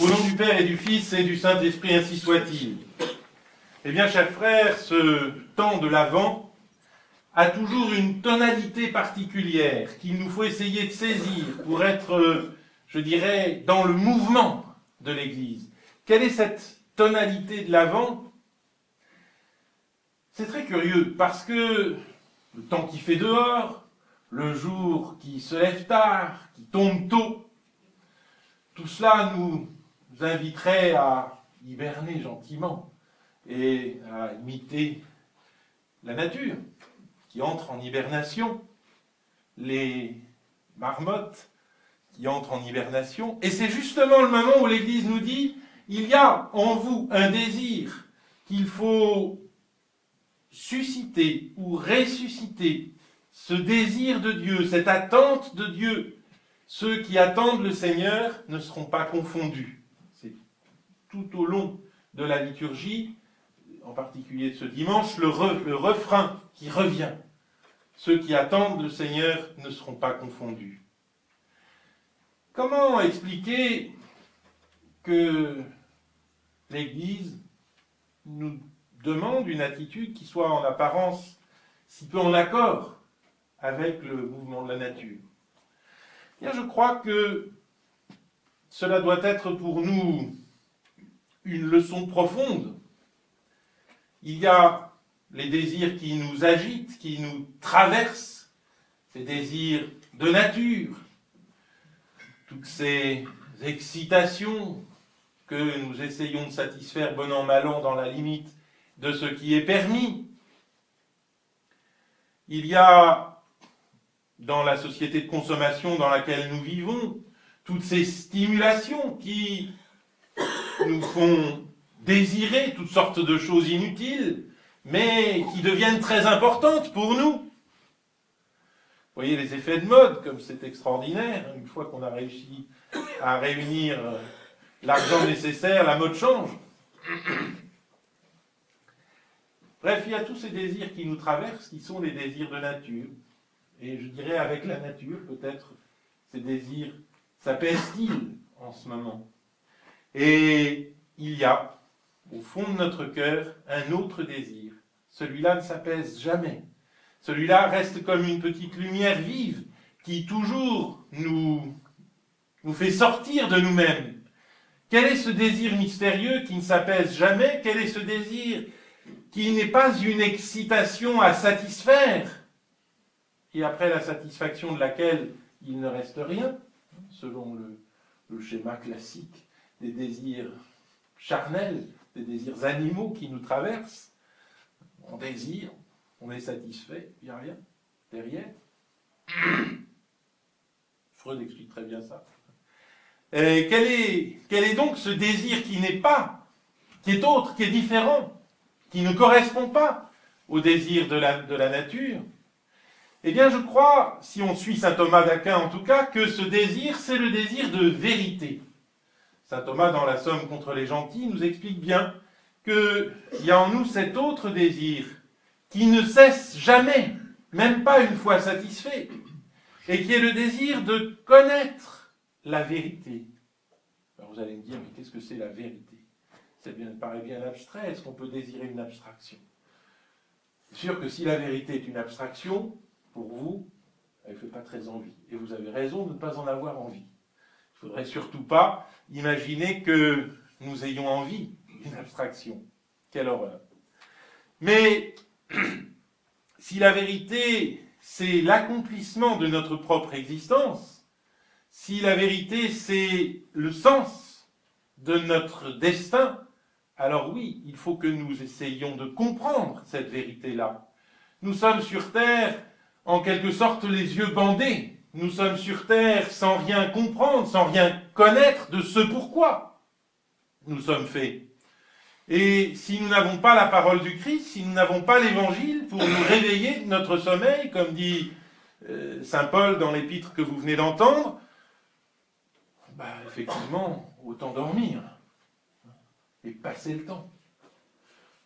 Au nom du Père et du Fils et du Saint-Esprit, ainsi soit-il. Eh bien, chers frères, ce temps de l'Avent a toujours une tonalité particulière qu'il nous faut essayer de saisir pour être, je dirais, dans le mouvement de l'Église. Quelle est cette tonalité de l'Avent? C'est très curieux parce que le temps qui fait dehors, le jour qui se lève tard, qui tombe tôt, tout cela nous inviterait à hiberner gentiment et à imiter la nature qui entre en hibernation, les marmottes qui entrent en hibernation. Et c'est justement le moment où l'Église nous dit, il y a en vous un désir qu'il faut susciter ou ressusciter, ce désir de Dieu, cette attente de Dieu. Ceux qui attendent le Seigneur ne seront pas confondus tout au long de la liturgie, en particulier de ce dimanche, le, refrain qui revient. Ceux qui attendent le Seigneur ne seront pas confondus. Comment expliquer que l'Église nous demande une attitude qui soit en apparence si peu en accord avec le mouvement de la nature? Bien, je crois que cela doit être pour nous une leçon profonde. Il y a les désirs qui nous agitent, qui nous traversent, ces désirs de nature, toutes ces excitations que nous essayons de satisfaire bon an mal an dans la limite de ce qui est permis. Il y a dans la société de consommation dans laquelle nous vivons toutes ces stimulations qui nous font désirer toutes sortes de choses inutiles, mais qui deviennent très importantes pour nous. Vous voyez les effets de mode, comme c'est extraordinaire. Une fois qu'on a réussi à réunir euh, l'argent nécessaire, la mode change. Bref, il y a tous ces désirs qui nous traversent, qui sont les désirs de nature. Et je dirais avec la nature, peut-être, ces désirs s'apaisent-ils en ce moment? Et il y a, au fond de notre cœur, un autre désir. Celui-là ne s'apaise jamais. Celui-là reste comme une petite lumière vive qui toujours nous, fait sortir de nous-mêmes. Quel est ce désir mystérieux qui ne s'apaise jamais? Quel est ce désir qui n'est pas une excitation à satisfaire? Et après la satisfaction de laquelle il ne reste rien, selon le schéma classique des désirs charnels, des désirs animaux qui nous traversent. On désire, on est satisfait, il n'y a rien derrière. Freud explique très bien ça. Et quel, est, quel est donc ce désir qui n'est pas, qui est autre, qui est différent, qui ne correspond pas au désir de la nature? Eh bien, je crois, si on suit saint Thomas d'Aquin en tout cas, que ce désir, c'est le désir de vérité. Saint Thomas, dans la Somme contre les gentils, nous explique bien qu'il y a en nous cet autre désir qui ne cesse jamais, même pas une fois satisfait, et qui est le désir de connaître la vérité. Alors vous allez me dire, mais qu'est-ce que c'est la vérité? Ça paraît bien abstrait, est-ce qu'on peut désirer une abstraction? C'est sûr que si la vérité est une abstraction, pour vous, elle ne fait pas très envie. Et vous avez raison de ne pas en avoir envie. Il ne faudrait surtout pas imaginer que nous ayons envie d'une abstraction. Quelle horreur. Mais si la vérité, c'est l'accomplissement de notre propre existence, si la vérité, c'est le sens de notre destin, alors oui, il faut que nous essayions de comprendre cette vérité-là. Nous sommes sur Terre, en quelque sorte, les yeux bandés nous sommes sur Terre sans rien comprendre, sans rien connaître de ce pourquoi nous sommes faits. Et si nous n'avons pas la parole du Christ, si nous n'avons pas l'Évangile pour nous réveiller de notre sommeil, comme dit euh, Saint Paul dans l'épître que vous venez d'entendre, bah, effectivement, autant dormir et passer le temps.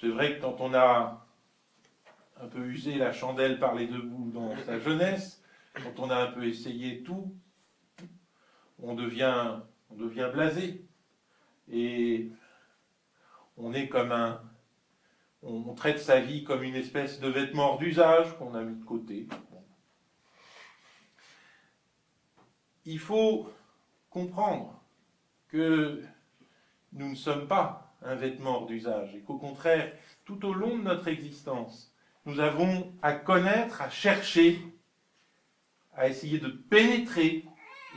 C'est vrai que quand on a un peu usé la chandelle par les deux bouts dans sa jeunesse, quand on a un peu essayé tout, on devient, blasé. et on est comme un. On traite sa vie comme une espèce de vêtement hors d'usage qu'on a mis de côté. Il faut comprendre que nous ne sommes pas un vêtement hors d'usage et qu'au contraire, tout au long de notre existence, nous avons à connaître, à chercher, à essayer de pénétrer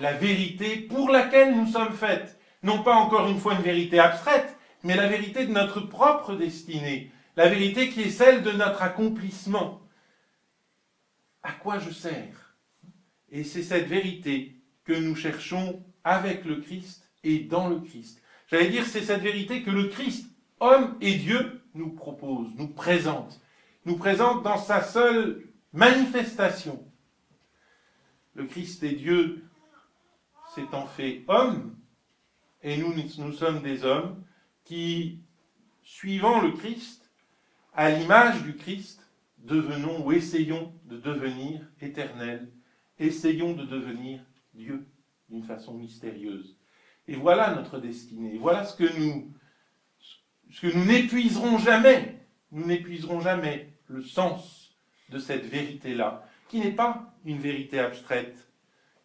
la vérité pour laquelle nous sommes faites. Non pas encore une fois une vérité abstraite, mais la vérité de notre propre destinée, la vérité qui est celle de notre accomplissement. À quoi je sers? Et c'est cette vérité que nous cherchons avec le Christ et dans le Christ. J'allais dire, c'est cette vérité que le Christ, homme et Dieu, nous propose, nous présente, nous présente dans sa seule manifestation. Le Christ est Dieu s'étant fait homme, et nous, nous sommes des hommes qui, suivant le Christ, à l'image du Christ, devenons ou essayons de devenir éternels, essayons de devenir Dieu d'une façon mystérieuse. Et voilà notre destinée, voilà ce que nous, ce que nous n'épuiserons jamais, nous n'épuiserons jamais le sens de cette vérité-là, qui n'est pas une vérité abstraite,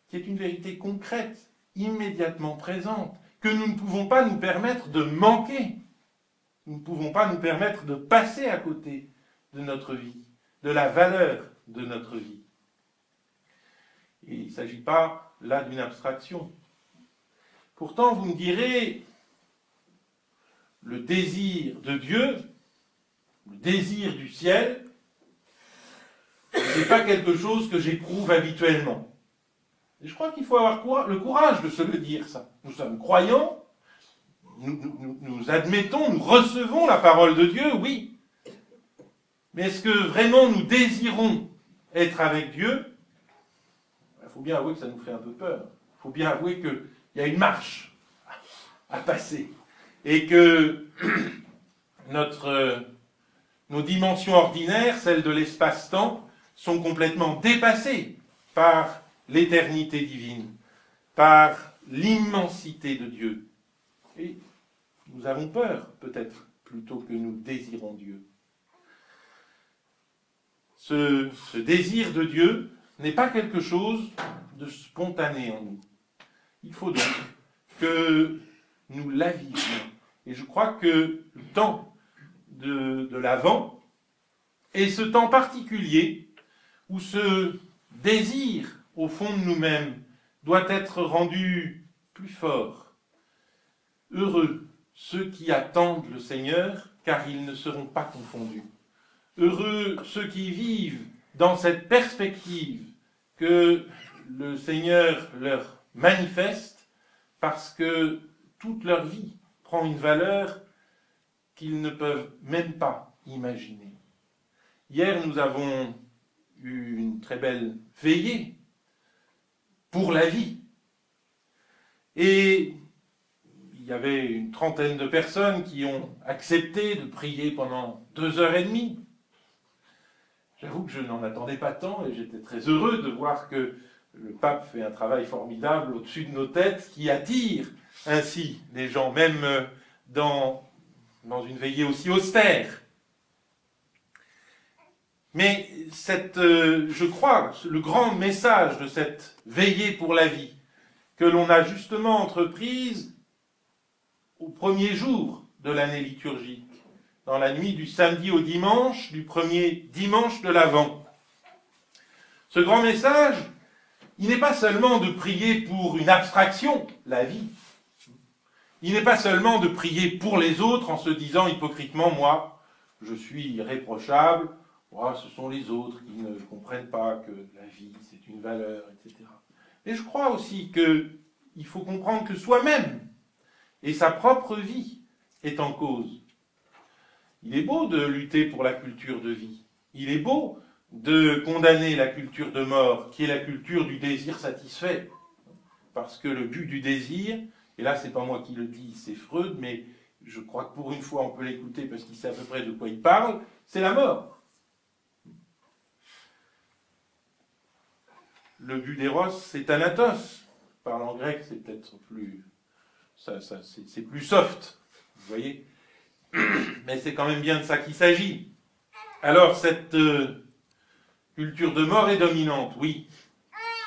qui est une vérité concrète, immédiatement présente, que nous ne pouvons pas nous permettre de manquer. Nous ne pouvons pas nous permettre de passer à côté de notre vie, de la valeur de notre vie. Et il ne s'agit pas là d'une abstraction. Pourtant, vous me direz, le désir de Dieu, le désir du ciel, n'est pas quelque chose que j'éprouve habituellement. Et je crois qu'il faut avoir le courage de se le dire, ça. Nous sommes croyants, nous, admettons, nous recevons la parole de Dieu, oui. Mais est-ce que vraiment nous désirons être avec Dieu? Il faut bien avouer que ça nous fait un peu peur. Il faut bien avouer qu'il y a une marche à passer. Et que notre, nos dimensions ordinaires, celles de l'espace-temps, sont complètement dépassées par l'éternité divine, par l'immensité de Dieu. Et nous avons peur, peut-être, plutôt que nous désirons Dieu. Ce, désir de Dieu n'est pas quelque chose de spontané en nous. Il faut donc que nous l'avions. Et je crois que le temps de, de l'Avent est ce temps particulier où ce désir au fond de nous-mêmes, doit être rendu plus fort. Heureux ceux qui attendent le Seigneur, car ils ne seront pas confondus. Heureux ceux qui vivent dans cette perspective que le Seigneur leur manifeste, parce que toute leur vie prend une valeur qu'ils ne peuvent même pas imaginer. Hier, nous avons eu une très belle veillée pour la vie. Et il y avait une trentaine de personnes qui ont accepté de prier pendant deux heures et demie. J'avoue que je n'en attendais pas tant et j'étais très heureux de voir que le pape fait un travail formidable au-dessus de nos têtes qui attire ainsi les gens, même dans, dans une veillée aussi austère. Mais cette, euh, je crois, le grand message de cette veillée pour la vie, que l'on a justement entreprise au premier jour de l'année liturgique, dans la nuit du samedi au dimanche, du premier dimanche de l'Avent. Ce grand message, il n'est pas seulement de prier pour une abstraction, la vie. Il n'est pas seulement de prier pour les autres en se disant hypocritement, moi, je suis irréprochable, ce sont les autres qui ne comprennent pas que la vie, c'est une valeur, etc. Mais je crois aussi qu'il faut comprendre que soi-même et sa propre vie est en cause. Il est beau de lutter pour la culture de vie. Il est beau de condamner la culture de mort, qui est la culture du désir satisfait. Parce que le but du désir, et là c'est pas moi qui le dis, c'est Freud, mais je crois que pour une fois on peut l'écouter parce qu'il sait à peu près de quoi il parle, c'est la mort. Le but d'Eros, c'est Anatos. Parlant grec, c'est peut-être plus c'est plus soft, vous voyez. Mais c'est quand même bien de ça qu'il s'agit. Alors, cette euh, culture de mort est dominante, oui.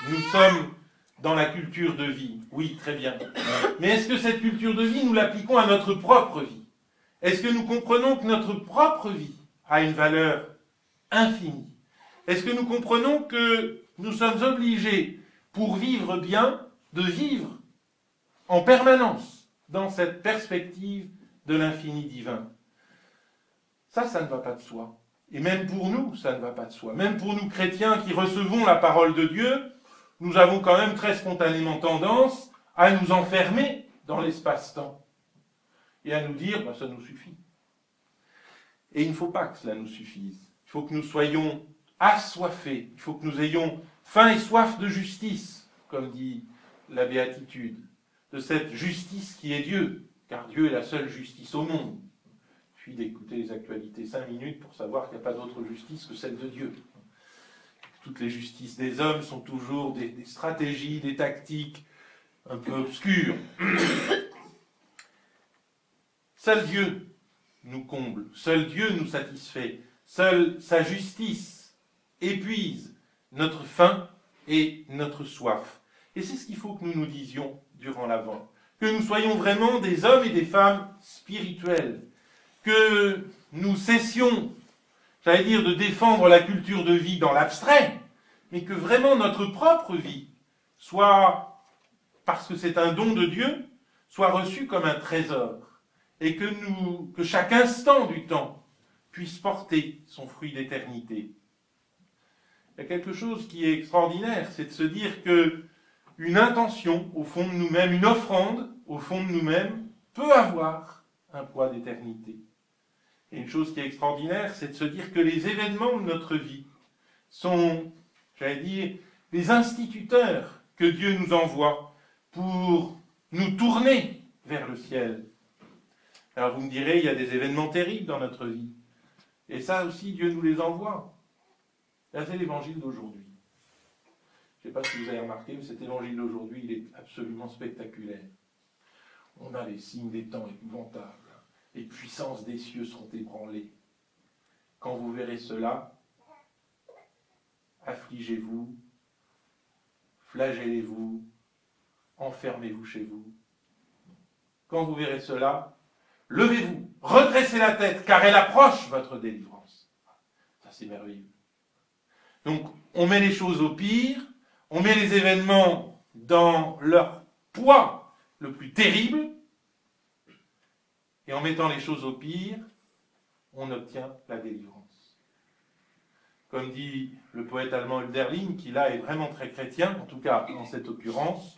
Nous sommes dans la culture de vie, oui, très bien. Mais est-ce que cette culture de vie, nous l'appliquons à notre propre vie? Est-ce que nous comprenons que notre propre vie a une valeur infinie? Est-ce que nous comprenons que nous sommes obligés, pour vivre bien, de vivre en permanence dans cette perspective de l'infini divin Ça, ça ne va pas de soi. Et même pour nous, ça ne va pas de soi. Même pour nous chrétiens qui recevons la parole de Dieu, nous avons quand même très spontanément tendance à nous enfermer dans l'espace-temps et à nous dire, bah, ça nous suffit. Et il ne faut pas que cela nous suffise. Il faut que nous soyons assoiffés, il faut que nous ayons faim et soif de justice, comme dit la béatitude, de cette justice qui est Dieu, car Dieu est la seule justice au monde. Puis d'écouter les actualités cinq minutes pour savoir qu'il n'y a pas d'autre justice que celle de Dieu. Toutes les justices des hommes sont toujours des, des stratégies, des tactiques un peu obscures. Seul Dieu nous comble, seul Dieu nous satisfait, seule sa justice épuise notre faim et notre soif. Et c'est ce qu'il faut que nous nous disions durant l'Avent. Que nous soyons vraiment des hommes et des femmes spirituels. Que nous cessions, j'allais dire, de défendre la culture de vie dans l'abstrait, mais que vraiment notre propre vie soit, parce que c'est un don de Dieu, soit reçue comme un trésor. Et que nous, que chaque instant du temps puisse porter son fruit d'éternité. Il y a quelque chose qui est extraordinaire, c'est de se dire que une intention au fond de nous-mêmes, une offrande au fond de nous-mêmes, peut avoir un poids d'éternité. Et une chose qui est extraordinaire, c'est de se dire que les événements de notre vie sont, j'allais dire, les instituteurs que Dieu nous envoie pour nous tourner vers le ciel. Alors vous me direz, il y a des événements terribles dans notre vie. Et ça aussi, Dieu nous les envoie. Là, c'est l'évangile d'aujourd'hui. Je ne sais pas si vous avez remarqué, mais cet évangile d'aujourd'hui, il est absolument spectaculaire. On a les signes des temps épouvantables. Les puissances des cieux seront ébranlées. Quand vous verrez cela, affligez-vous, flagellez-vous, enfermez-vous chez vous. Quand vous verrez cela, levez-vous, redressez la tête, car elle approche votre délivrance. Ça, c'est merveilleux. Donc, on met les choses au pire, on met les événements dans leur poids le plus terrible, et en mettant les choses au pire, on obtient la délivrance. Comme dit le poète allemand Hölderlin, qui là est vraiment très chrétien, en tout cas dans cette occurrence,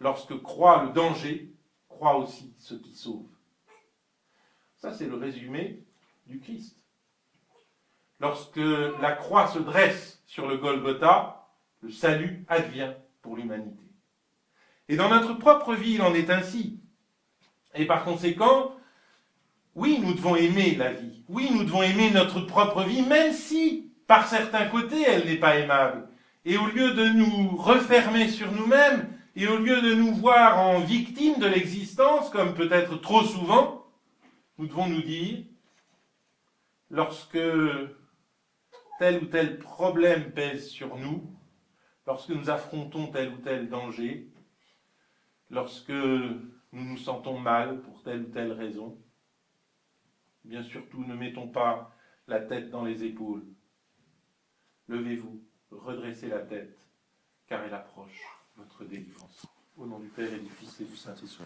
lorsque croit le danger, croit aussi ce qui sauve. Ça, c'est le résumé du Christ. Lorsque la croix se dresse sur le Golgotha, le salut advient pour l'humanité. Et dans notre propre vie, il en est ainsi. Et par conséquent, oui, nous devons aimer la vie. Oui, nous devons aimer notre propre vie, même si, par certains côtés, elle n'est pas aimable. Et au lieu de nous refermer sur nous-mêmes, et au lieu de nous voir en victimes de l'existence, comme peut-être trop souvent, nous devons nous dire, lorsque tel ou tel problème pèse sur nous, lorsque nous affrontons tel ou tel danger, lorsque nous nous sentons mal pour telle ou telle raison, bien surtout ne mettons pas la tête dans les épaules. Levez-vous, redressez la tête, car elle approche votre délivrance. Au nom du Père et du Fils et du Saint-Esprit.